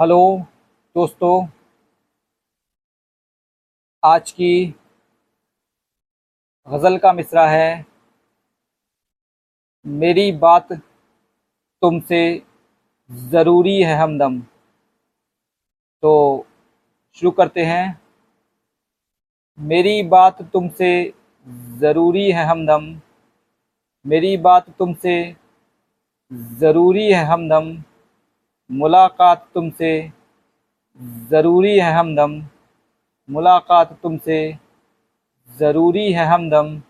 Hello दोस्तों, आज की गज़ल का मिसरा है। मेरी बात तुमसे ज़रूरी है हमदम। तो शुरू करते हैं। मेरी बात तुमसे ज़रूरी है हमदम। मेरी बात तुमसे ज़रूरी है हमदम। मुलाकात तुमसे ज़रूरी है हमदम। मुलाकात तुमसे ज़रूरी है हमदम।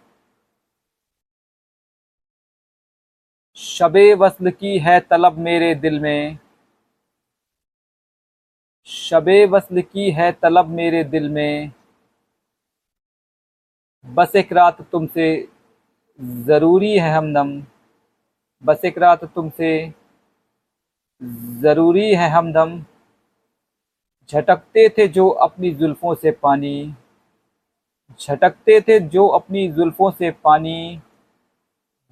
शब वसल की है तलब मेरे दिल में। शब वसल की है तलब मेरे दिल में। बस एक रात तुमसे ज़रूरी है हमदम। बस एक रात तुमसे ज़रूरी है हमदम। झटकते थे जो अपनी जुल्फ़ों से पानी। झटकते थे जो अपनी जुल्फ़ों से पानी।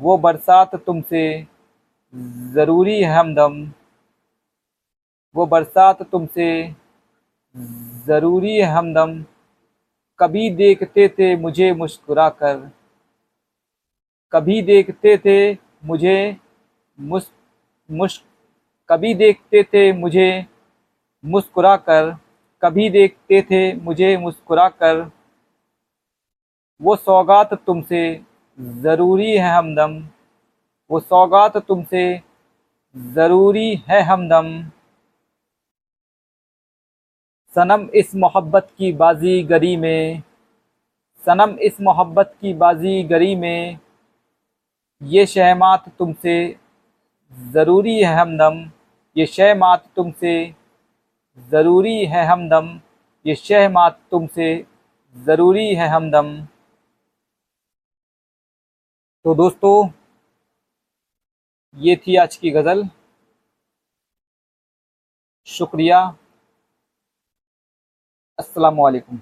वो बरसात तुमसे ज़रूरी है हमदम। वो बरसात तुमसे ज़रूरी है हमदम। कभी देखते थे मुझे मुस्कुरा कर कभी देखते थे मुझे मुस मुस्क कभी देखते थे मुझे मुस्कुरा कर कभी देखते थे मुझे मुस्कुरा कर वो सौगात तुमसे ज़रूरी है हमदम, वो सौगात तुमसे ज़रूरी है हमदम। सनम इस मोहब्बत की बाजी गरी में, सनम इस मोहब्बत की बाजी गरी में। ये शहमात तुमसे ज़रूरी है हमदम ये शह मात तुमसे ज़रूरी है हमदम। ये शह मात तुमसे ज़रूरी है हमदम। तो दोस्तों, ये थी आज की गज़ल। शुक्रिया। अस्सलाम वालेकुम